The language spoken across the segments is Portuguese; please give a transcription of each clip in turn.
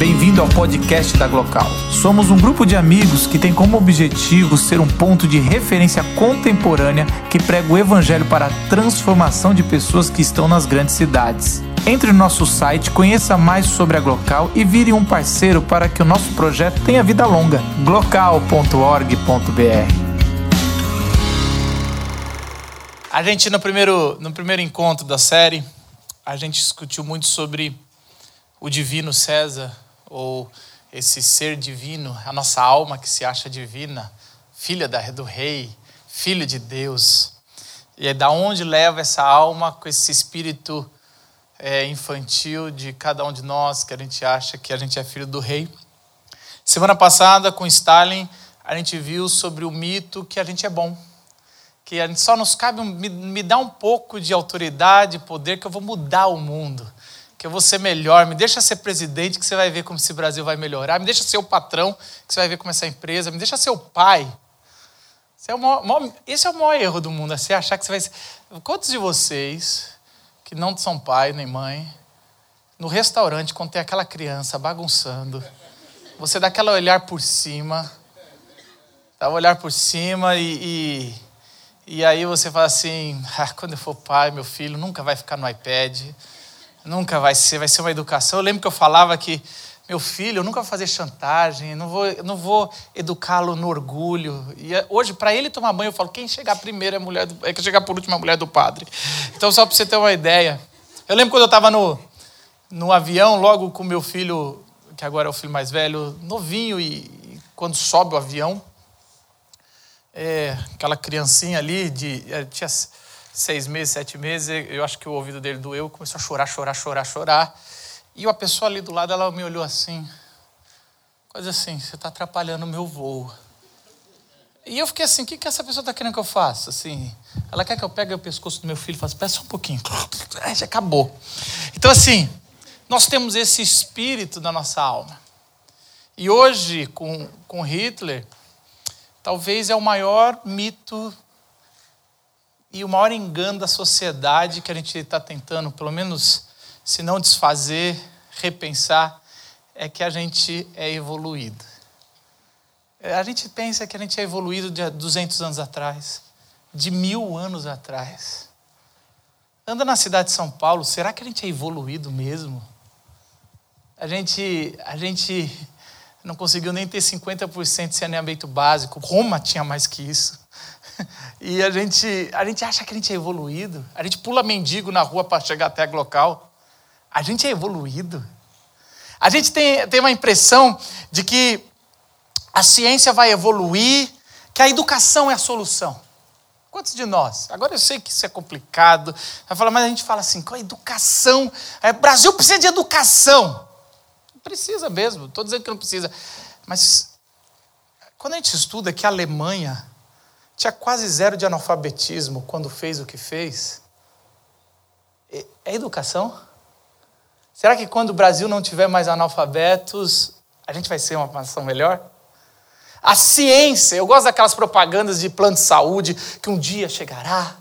Bem-vindo ao podcast da Glocal. Somos um grupo de amigos que tem como objetivo ser um ponto de referência contemporânea que prega o evangelho para a transformação de pessoas que estão nas grandes cidades. Entre no nosso site, conheça mais sobre a Glocal e vire um parceiro para que o nosso projeto tenha vida longa. glocal.org.br A gente, no primeiro, no primeiro encontro da série, a gente discutiu muito sobre o divino César, ou esse ser divino, a nossa alma que se acha divina, filha do rei, filho de Deus. E é da onde leva essa alma com esse espírito é, infantil de cada um de nós, que a gente acha que a gente é filho do rei. Semana passada, com Stalin, a gente viu sobre o mito que a gente é bom. Que a gente só nos cabe, me, me dá um pouco de autoridade, poder, que eu vou mudar o mundo que eu vou ser melhor, me deixa ser presidente, que você vai ver como esse Brasil vai melhorar, me deixa ser o patrão, que você vai ver como essa empresa, me deixa ser o pai. Esse é o maior, maior, esse é o maior erro do mundo, é você achar que você vai ser. Quantos de vocês, que não são pai nem mãe, no restaurante, quando tem aquela criança bagunçando, você dá aquela olhar por cima, dá um olhar por cima e, e, e aí você fala assim: ah, quando eu for pai, meu filho nunca vai ficar no iPad Nunca vai ser, vai ser uma educação. Eu lembro que eu falava que meu filho, eu nunca vou fazer chantagem, não vou, não vou educá-lo no orgulho. E é, hoje, para ele tomar banho, eu falo: quem chegar primeiro é mulher, do, é quem chegar por último é a mulher do padre. Então, só para você ter uma ideia. Eu lembro quando eu estava no, no avião, logo com meu filho, que agora é o filho mais velho, novinho, e, e quando sobe o avião, é, aquela criancinha ali, de, é, tinha seis meses, sete meses, eu acho que o ouvido dele doeu, começou a chorar, chorar, chorar, chorar. E a pessoa ali do lado, ela me olhou assim, coisa assim, você está atrapalhando o meu voo. E eu fiquei assim, o que, que essa pessoa está querendo que eu faça? Assim, ela quer que eu pegue o pescoço do meu filho e faça, peça um pouquinho. Já acabou. Então, assim, nós temos esse espírito da nossa alma. E hoje, com, com Hitler, talvez é o maior mito e o maior engano da sociedade que a gente está tentando, pelo menos, se não desfazer, repensar, é que a gente é evoluído. É, a gente pensa que a gente é evoluído de 200 anos atrás, de mil anos atrás. Anda na cidade de São Paulo, será que a gente é evoluído mesmo? A gente, a gente não conseguiu nem ter 50% de saneamento básico. Roma tinha mais que isso. E a gente, a gente acha que a gente é evoluído. A gente pula mendigo na rua para chegar até a local. A gente é evoluído. A gente tem, tem uma impressão de que a ciência vai evoluir, que a educação é a solução. Quantos de nós? Agora eu sei que isso é complicado. Vai falar, mas a gente fala assim, com a educação. O é, Brasil precisa de educação. Precisa mesmo, estou dizendo que não precisa. Mas quando a gente estuda que a Alemanha tinha quase zero de analfabetismo quando fez o que fez. É educação? Será que quando o Brasil não tiver mais analfabetos, a gente vai ser uma nação melhor? A ciência, eu gosto daquelas propagandas de plano de saúde, que um dia chegará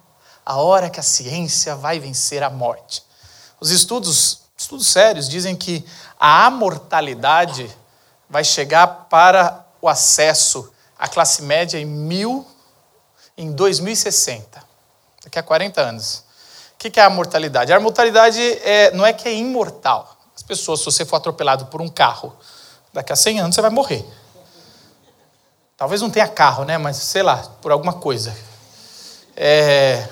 a hora que a ciência vai vencer a morte. Os estudos, estudos sérios, dizem que a amortalidade vai chegar para o acesso à classe média em mil em 2060, daqui a 40 anos. O que é a mortalidade? A mortalidade é, não é que é imortal. As pessoas, se você for atropelado por um carro, daqui a 100 anos você vai morrer. Talvez não tenha carro, né? Mas sei lá, por alguma coisa. É...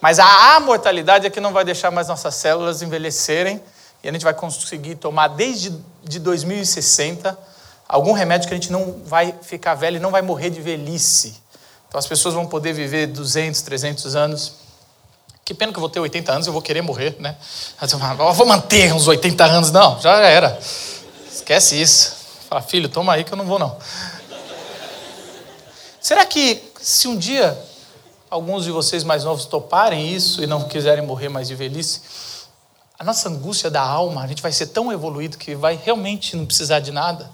Mas a amortalidade é que não vai deixar mais nossas células envelhecerem e a gente vai conseguir tomar desde de 2060 algum remédio que a gente não vai ficar velho e não vai morrer de velhice. Então as pessoas vão poder viver 200, 300 anos. Que pena que eu vou ter 80 anos, eu vou querer morrer, né? Eu vou manter uns 80 anos. Não, já era. Esquece isso. Fala, filho, toma aí que eu não vou não. Será que se um dia alguns de vocês mais novos toparem isso e não quiserem morrer mais de velhice, a nossa angústia da alma, a gente vai ser tão evoluído que vai realmente não precisar de nada?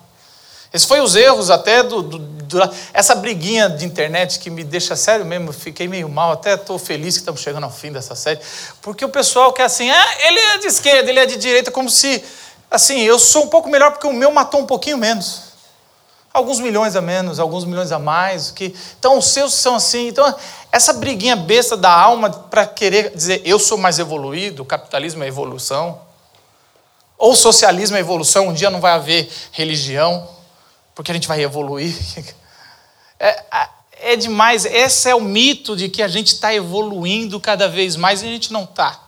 Esses foram os erros até do, do, do, essa briguinha de internet que me deixa sério mesmo, fiquei meio mal, até estou feliz que estamos chegando ao fim dessa série, porque o pessoal quer assim, ah, ele é de esquerda, ele é de direita, como se assim, eu sou um pouco melhor porque o meu matou um pouquinho menos. Alguns milhões a menos, alguns milhões a mais. Que... Então, os seus são assim. Então, essa briguinha besta da alma para querer dizer eu sou mais evoluído, o capitalismo é evolução. Ou o socialismo é evolução, um dia não vai haver religião, porque a gente vai evoluir. É, é demais. Esse é o mito de que a gente está evoluindo cada vez mais e a gente não está.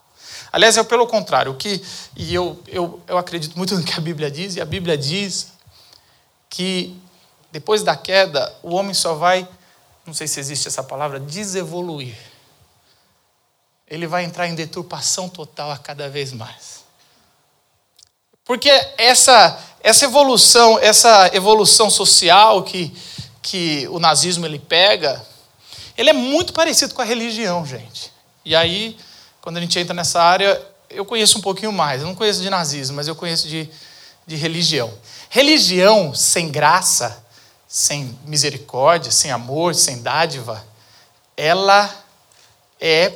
Aliás, é pelo contrário. O que, e eu, eu, eu acredito muito no que a Bíblia diz, e a Bíblia diz que depois da queda, o homem só vai, não sei se existe essa palavra, desevoluir. Ele vai entrar em deturpação total a cada vez mais. Porque essa, essa evolução, essa evolução social que, que o nazismo ele pega, ele é muito parecido com a religião, gente. E aí quando a gente entra nessa área, eu conheço um pouquinho mais. Eu não conheço de nazismo, mas eu conheço de, de religião. Religião sem graça, sem misericórdia, sem amor, sem dádiva, ela é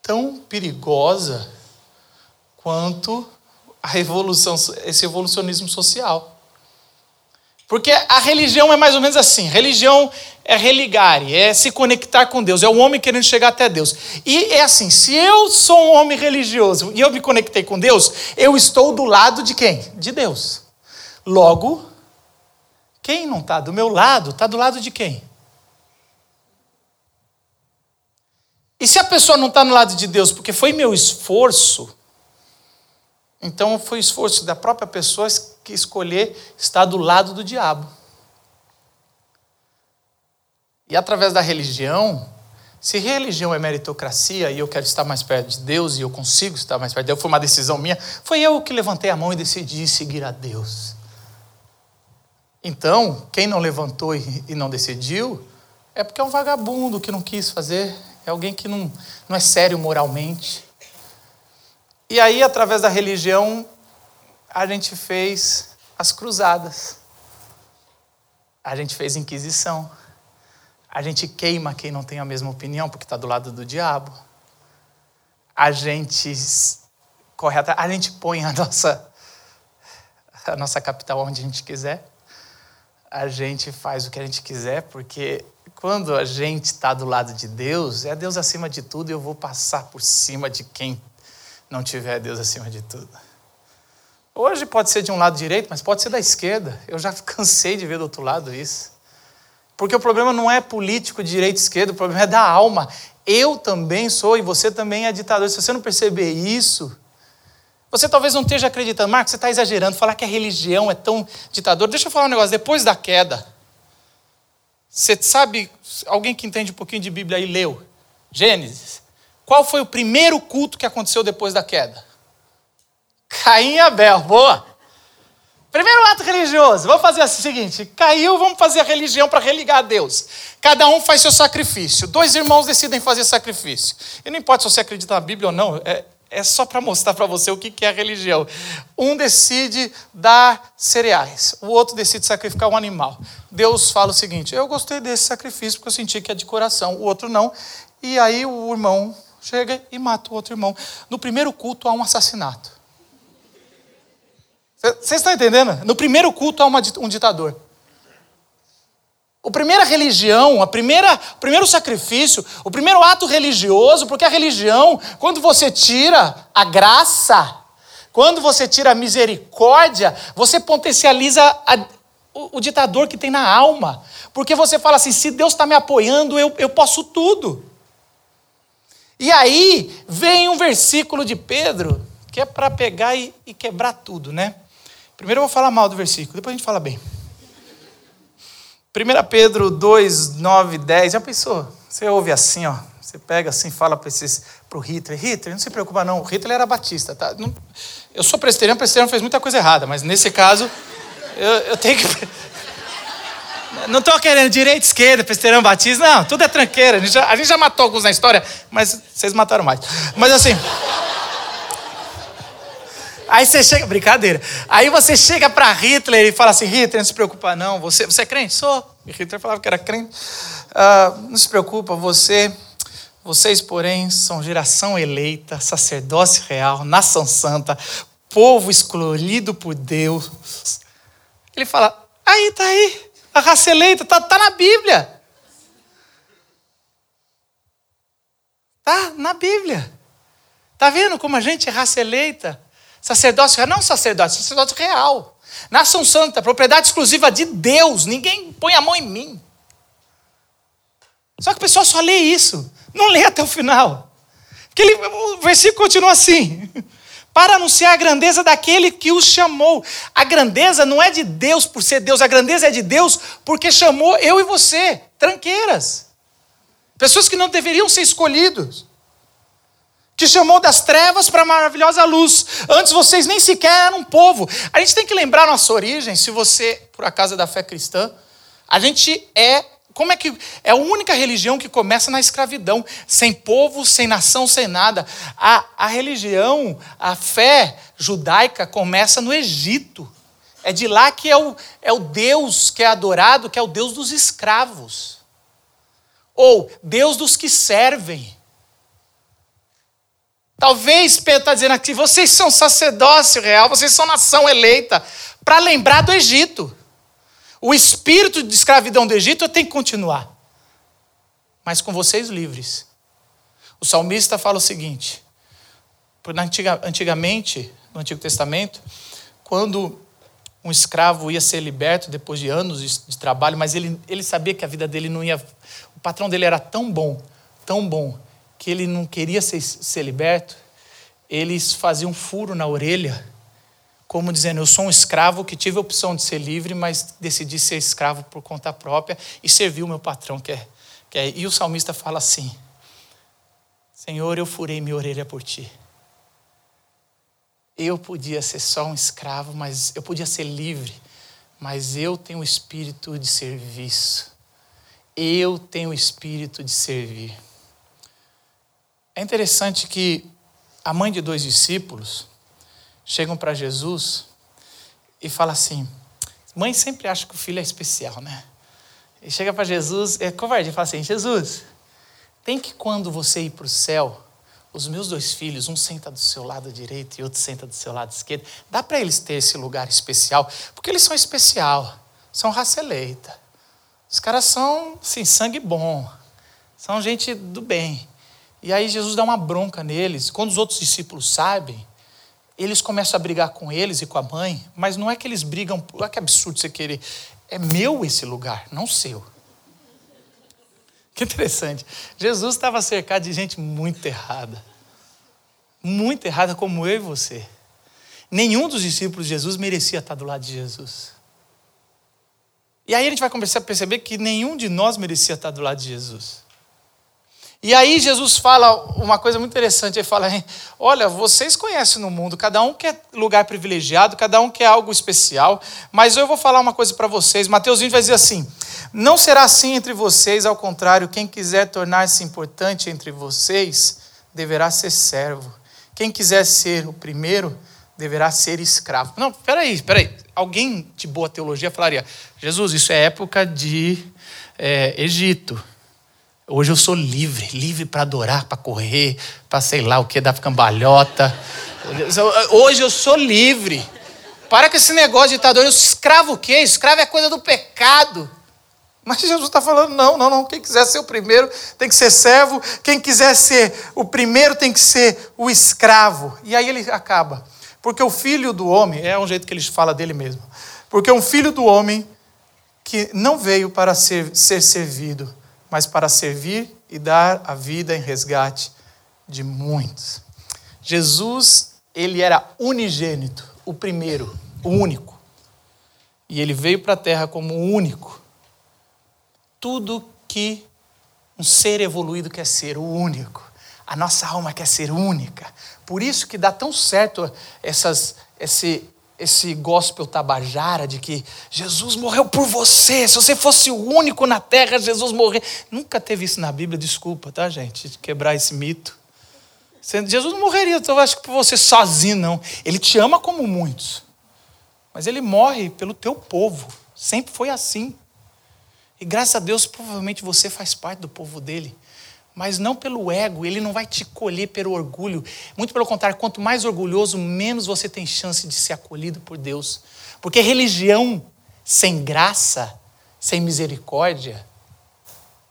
tão perigosa quanto a evolução, esse evolucionismo social. Porque a religião é mais ou menos assim: religião é religar, é se conectar com Deus, é o homem querendo chegar até Deus. E é assim: se eu sou um homem religioso e eu me conectei com Deus, eu estou do lado de quem? De Deus. Logo, quem não está do meu lado, está do lado de quem? E se a pessoa não está no lado de Deus porque foi meu esforço, então foi esforço da própria pessoa que escolher estar do lado do diabo. E através da religião, se religião é meritocracia e eu quero estar mais perto de Deus e eu consigo estar mais perto de Deus, foi uma decisão minha, foi eu que levantei a mão e decidi seguir a Deus. Então, quem não levantou e não decidiu, é porque é um vagabundo que não quis fazer, é alguém que não, não é sério moralmente. E aí, através da religião, a gente fez as cruzadas, a gente fez inquisição, a gente queima quem não tem a mesma opinião porque está do lado do diabo, a gente corre atrás, a gente põe a nossa, a nossa capital onde a gente quiser, a gente faz o que a gente quiser, porque quando a gente está do lado de Deus, é Deus acima de tudo e eu vou passar por cima de quem não tiver Deus acima de tudo. Hoje pode ser de um lado direito, mas pode ser da esquerda. Eu já cansei de ver do outro lado isso. Porque o problema não é político, direita, esquerda, o problema é da alma. Eu também sou e você também é ditador. Se você não perceber isso, você talvez não esteja acreditando. Marcos, você está exagerando. Falar que a religião é tão ditador. Deixa eu falar um negócio. Depois da queda, você sabe, alguém que entende um pouquinho de Bíblia aí leu Gênesis. Qual foi o primeiro culto que aconteceu depois da queda? Caim e Abel, boa. Primeiro ato religioso, vamos fazer assim, o seguinte: caiu, vamos fazer a religião para religar a Deus. Cada um faz seu sacrifício. Dois irmãos decidem fazer sacrifício. E não importa se você acredita na Bíblia ou não, é, é só para mostrar para você o que é a religião. Um decide dar cereais, o outro decide sacrificar um animal. Deus fala o seguinte: eu gostei desse sacrifício porque eu senti que é de coração, o outro não. E aí o irmão chega e mata o outro irmão. No primeiro culto há um assassinato. Você está entendendo? No primeiro culto há uma, um ditador. A primeira religião, a primeira, o primeiro sacrifício, o primeiro ato religioso, porque a religião, quando você tira a graça, quando você tira a misericórdia, você potencializa a, o, o, ditador que tem na alma. Porque você fala assim: se Deus está me apoiando, eu, eu posso tudo. E aí vem um versículo de Pedro que é para pegar e, e quebrar tudo, né? Primeiro eu vou falar mal do versículo, depois a gente fala bem. 1 Pedro 2, 9, 10. Já pensou? Você ouve assim, ó. Você pega assim, fala para o Hitler. Hitler, não se preocupa não. O Hitler era batista, tá? Não, eu sou presbiteriano, presbiteriano fez muita coisa errada, mas nesse caso, eu, eu tenho que... Não estou querendo direita, esquerda, presbiteriano, batista. Não, tudo é tranqueira. A gente, já, a gente já matou alguns na história, mas vocês mataram mais. Mas assim... Aí você chega, brincadeira. Aí você chega para Hitler e fala assim: Hitler, não se preocupa, não. Você, você é crente? Sou. E Hitler falava que era crente. Uh, não se preocupa, você. Vocês, porém, são geração eleita, sacerdócio real, nação santa, povo escolhido por Deus. Ele fala: aí, tá aí, a raça eleita, tá, tá na Bíblia. Tá na Bíblia. Tá vendo como a gente é raça eleita? Sacerdócio não sacerdócio, sacerdócio real. Nação santa, propriedade exclusiva de Deus. Ninguém põe a mão em mim. Só que o pessoal só lê isso, não lê até o final. Porque ele, o versículo continua assim: para anunciar a grandeza daquele que os chamou. A grandeza não é de Deus por ser Deus, a grandeza é de Deus porque chamou eu e você, tranqueiras. Pessoas que não deveriam ser escolhidos. Que chamou das trevas para a maravilhosa luz. Antes vocês nem sequer eram povo. A gente tem que lembrar nossa origem, se você, por acaso, é da fé cristã. A gente é como é que é a única religião que começa na escravidão, sem povo, sem nação, sem nada. A, a religião, a fé judaica começa no Egito. É de lá que é o, é o Deus que é adorado, que é o Deus dos escravos. Ou Deus dos que servem. Talvez Pedro está dizendo aqui: vocês são sacerdócio real, vocês são nação eleita, para lembrar do Egito. O espírito de escravidão do Egito tem que continuar, mas com vocês livres. O salmista fala o seguinte: antigamente, no Antigo Testamento, quando um escravo ia ser liberto depois de anos de trabalho, mas ele, ele sabia que a vida dele não ia. O patrão dele era tão bom, tão bom, que ele não queria ser, ser liberto. Eles faziam um furo na orelha como dizendo: Eu sou um escravo que tive a opção de ser livre, mas decidi ser escravo por conta própria e servir o meu patrão. Que é, que é. E o salmista fala assim: Senhor, eu furei minha orelha por ti. Eu podia ser só um escravo, mas eu podia ser livre, mas eu tenho o espírito de serviço. Eu tenho o espírito de servir. É interessante que a mãe de dois discípulos, chegam para Jesus e falam assim: mãe sempre acha que o filho é especial, né? E chega para Jesus, é covarde, e fala assim: Jesus, tem que quando você ir para o céu, os meus dois filhos, um senta do seu lado direito e outro senta do seu lado esquerdo, dá para eles ter esse lugar especial, porque eles são especial, são raça eleita. Os caras são, sim, sangue bom, são gente do bem. E aí Jesus dá uma bronca neles. Quando os outros discípulos sabem, eles começam a brigar com eles e com a mãe, mas não é que eles brigam, olha que absurdo você querer. É meu esse lugar, não seu. Que interessante. Jesus estava cercado de gente muito errada. Muito errada, como eu e você. Nenhum dos discípulos de Jesus merecia estar do lado de Jesus. E aí a gente vai começar a perceber que nenhum de nós merecia estar do lado de Jesus. E aí Jesus fala uma coisa muito interessante, ele fala, olha, vocês conhecem no mundo, cada um quer lugar privilegiado, cada um quer algo especial, mas eu vou falar uma coisa para vocês, Mateus 20 vai dizer assim, não será assim entre vocês, ao contrário, quem quiser tornar-se importante entre vocês, deverá ser servo. Quem quiser ser o primeiro, deverá ser escravo. Não, peraí, peraí, alguém de boa teologia falaria, Jesus, isso é época de é, Egito, Hoje eu sou livre, livre para adorar, para correr, para sei lá o que, dar cambalhota. Hoje eu sou livre. Para com esse negócio de ditador. Escravo o quê? Escravo é coisa do pecado. Mas Jesus está falando: não, não, não. Quem quiser ser o primeiro tem que ser servo. Quem quiser ser o primeiro tem que ser o escravo. E aí ele acaba. Porque o filho do homem, é um jeito que ele fala dele mesmo. Porque um filho do homem que não veio para ser, ser servido, mas para servir e dar a vida em resgate de muitos. Jesus, ele era unigênito, o primeiro, o único. E ele veio para a terra como único. Tudo que um ser evoluído quer ser, o único. A nossa alma quer ser única. Por isso que dá tão certo essas, esse, esse gospel tabajara de que Jesus morreu por você, se você fosse o único na terra, Jesus morreu. Nunca teve isso na Bíblia, desculpa, tá, gente? De quebrar esse mito. Jesus não morreria, eu acho que por você sozinho, não. Ele te ama como muitos. Mas ele morre pelo teu povo. Sempre foi assim. E graças a Deus, provavelmente você faz parte do povo dele. Mas não pelo ego, ele não vai te colher pelo orgulho. Muito pelo contrário, quanto mais orgulhoso, menos você tem chance de ser acolhido por Deus. Porque religião sem graça, sem misericórdia,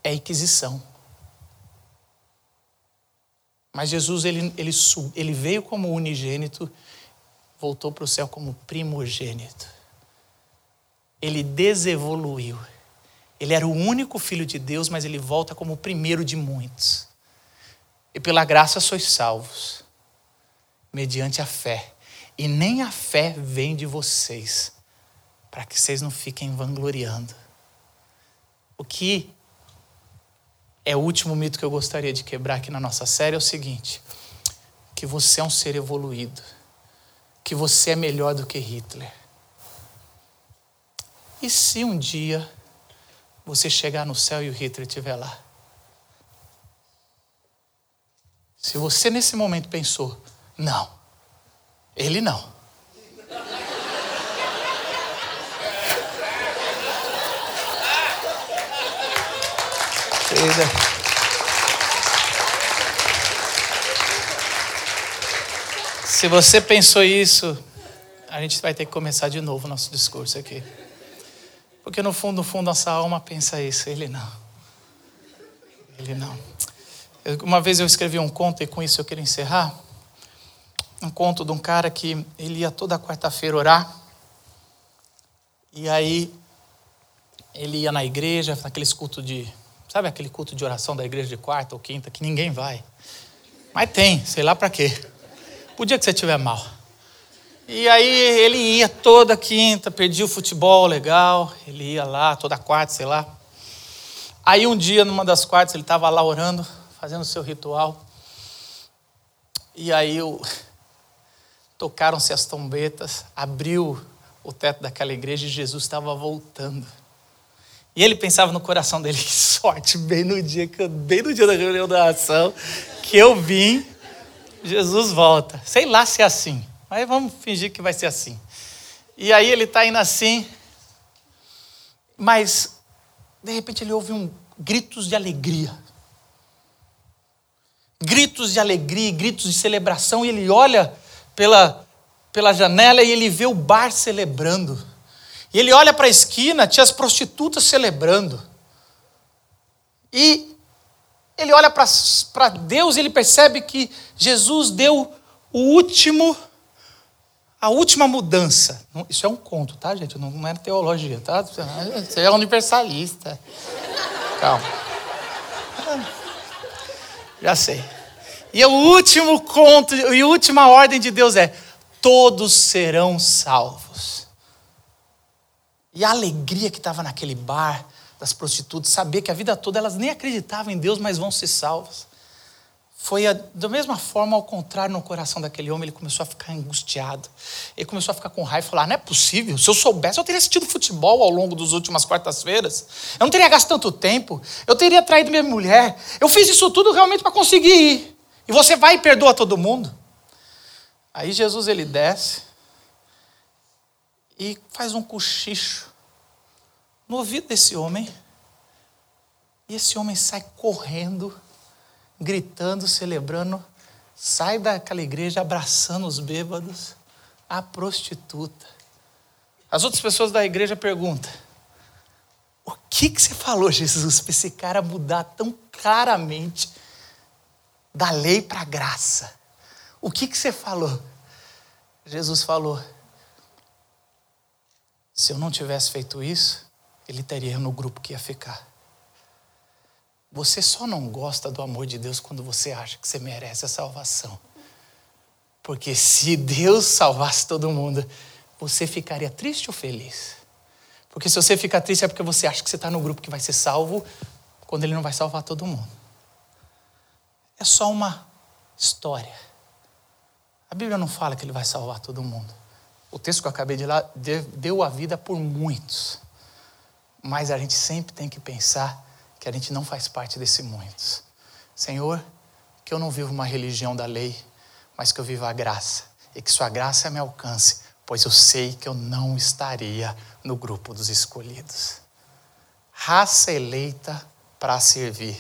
é inquisição. Mas Jesus, ele, ele, ele veio como unigênito, voltou para o céu como primogênito. Ele desevoluiu. Ele era o único filho de Deus, mas ele volta como o primeiro de muitos. E pela graça sois salvos, mediante a fé. E nem a fé vem de vocês, para que vocês não fiquem vangloriando. O que é o último mito que eu gostaria de quebrar aqui na nossa série é o seguinte: que você é um ser evoluído, que você é melhor do que Hitler. E se um dia você chegar no céu e o Hitler estiver lá. Se você nesse momento pensou, não, ele não. Se você pensou isso, a gente vai ter que começar de novo o nosso discurso aqui. Porque no fundo, no fundo, nossa alma pensa isso. Ele não. Ele não. Uma vez eu escrevi um conto e com isso eu quero encerrar. Um conto de um cara que ele ia toda quarta-feira orar. E aí ele ia na igreja, naqueles cultos de. Sabe aquele culto de oração da igreja de quarta ou quinta que ninguém vai? Mas tem, sei lá para quê. Podia que você estiver mal. E aí ele ia toda quinta, perdia o futebol legal, ele ia lá toda quarta, sei lá. Aí um dia, numa das quartas, ele estava lá orando, fazendo o seu ritual. E aí eu... tocaram-se as trombetas, abriu o teto daquela igreja e Jesus estava voltando. E ele pensava no coração dele, que sorte, bem no dia que eu, bem no dia da reunião da ação, que eu vim, Jesus volta. Sei lá se é assim. Vamos fingir que vai ser assim. E aí ele está indo assim, mas de repente ele ouve um gritos de alegria. Gritos de alegria, gritos de celebração, e ele olha pela, pela janela e ele vê o bar celebrando. E ele olha para a esquina, tinha as prostitutas celebrando. E ele olha para Deus e ele percebe que Jesus deu o último a última mudança, isso é um conto, tá, gente? Não é teologia, tá? Você é universalista. Calma. Já sei. E o último conto, e a última ordem de Deus é: todos serão salvos. E a alegria que estava naquele bar das prostitutas, saber que a vida toda elas nem acreditavam em Deus, mas vão ser salvas foi a, da mesma forma, ao contrário, no coração daquele homem, ele começou a ficar angustiado. Ele começou a ficar com raiva e falar: não é possível, se eu soubesse, eu teria assistido futebol ao longo das últimas quartas-feiras. Eu não teria gastado tanto tempo, eu teria traído minha mulher. Eu fiz isso tudo realmente para conseguir ir. E você vai e perdoa todo mundo. Aí Jesus ele desce e faz um cochicho no ouvido desse homem. E esse homem sai correndo gritando, celebrando, sai daquela igreja abraçando os bêbados, a prostituta. As outras pessoas da igreja perguntam: o que, que você falou, Jesus, para esse cara mudar tão claramente da lei para a graça? O que, que você falou? Jesus falou: se eu não tivesse feito isso, ele teria no grupo que ia ficar. Você só não gosta do amor de Deus quando você acha que você merece a salvação. Porque se Deus salvasse todo mundo, você ficaria triste ou feliz? Porque se você fica triste é porque você acha que você está no grupo que vai ser salvo quando ele não vai salvar todo mundo. É só uma história. A Bíblia não fala que ele vai salvar todo mundo. O texto que eu acabei de ler deu a vida por muitos. Mas a gente sempre tem que pensar que a gente não faz parte desse muitos. Senhor, que eu não vivo uma religião da lei, mas que eu viva a graça e que Sua graça me alcance, pois eu sei que eu não estaria no grupo dos escolhidos. Raça eleita para servir,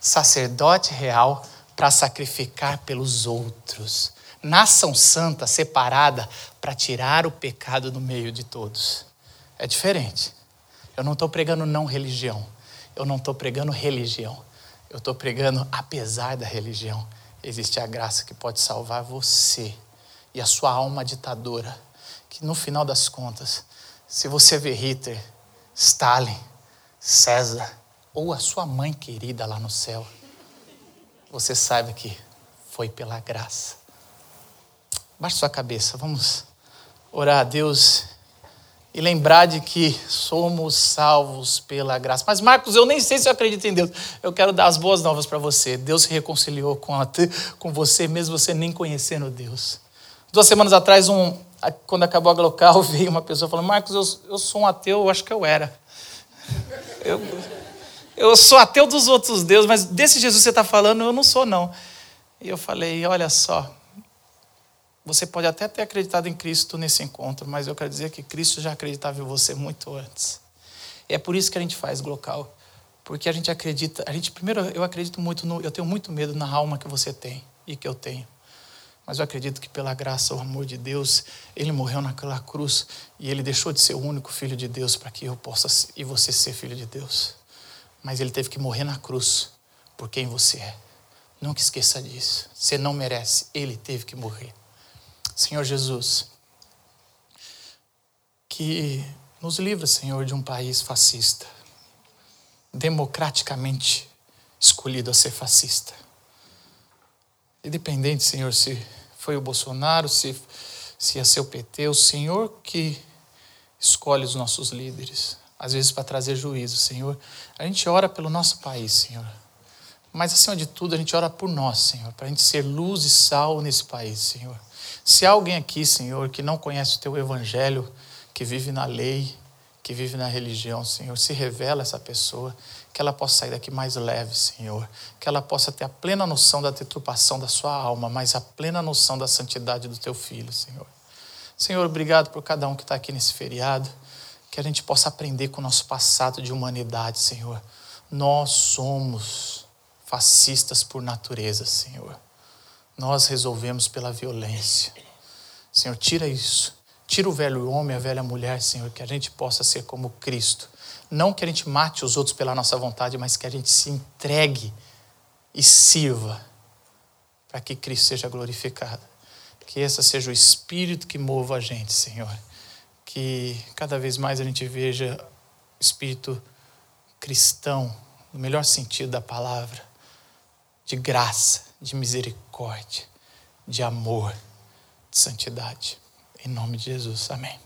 sacerdote real para sacrificar pelos outros. Nação santa separada para tirar o pecado do meio de todos. É diferente. Eu não estou pregando não religião. Eu não estou pregando religião. Eu estou pregando, apesar da religião, existe a graça que pode salvar você e a sua alma ditadora. Que no final das contas, se você vê Hitler, Stalin, César ou a sua mãe querida lá no céu, você saiba que foi pela graça. Baixe sua cabeça, vamos orar a Deus e lembrar de que somos salvos pela graça. Mas, Marcos, eu nem sei se eu acredito em Deus. Eu quero dar as boas novas para você. Deus se reconciliou com, a, com você, mesmo você nem conhecendo Deus. Duas semanas atrás, um, quando acabou a Glocal, veio uma pessoa falando: Marcos, eu, eu sou um ateu, eu acho que eu era. Eu, eu sou ateu dos outros deuses, mas desse Jesus que você está falando, eu não sou, não. E eu falei: olha só, você pode até ter acreditado em Cristo nesse encontro, mas eu quero dizer que Cristo já acreditava em você muito antes. E é por isso que a gente faz Glocal. Porque a gente acredita, a gente primeiro eu acredito muito no, eu tenho muito medo na alma que você tem e que eu tenho. Mas eu acredito que pela graça, o amor de Deus, ele morreu naquela cruz e ele deixou de ser o único filho de Deus para que eu possa e você ser filho de Deus. Mas ele teve que morrer na cruz por quem você é. Nunca esqueça disso. Você não merece, ele teve que morrer. Senhor Jesus, que nos livra, Senhor, de um país fascista, democraticamente escolhido a ser fascista. Independente, Senhor, se foi o Bolsonaro, se, se ser o PT, o Senhor que escolhe os nossos líderes, às vezes para trazer juízo, Senhor. A gente ora pelo nosso país, Senhor. Mas, acima de tudo, a gente ora por nós, Senhor, para a gente ser luz e sal nesse país, Senhor. Se há alguém aqui, Senhor, que não conhece o teu evangelho, que vive na lei, que vive na religião, Senhor, se revela essa pessoa, que ela possa sair daqui mais leve, Senhor, que ela possa ter a plena noção da deturpação da sua alma, mas a plena noção da santidade do teu filho, Senhor. Senhor, obrigado por cada um que está aqui nesse feriado, que a gente possa aprender com o nosso passado de humanidade, Senhor. Nós somos fascistas por natureza, Senhor nós resolvemos pela violência. Senhor, tira isso. Tira o velho homem, a velha mulher, Senhor, que a gente possa ser como Cristo. Não que a gente mate os outros pela nossa vontade, mas que a gente se entregue e sirva para que Cristo seja glorificado. Que esse seja o espírito que mova a gente, Senhor. Que cada vez mais a gente veja espírito cristão, no melhor sentido da palavra, de graça, de misericórdia, de amor, de santidade. Em nome de Jesus. Amém.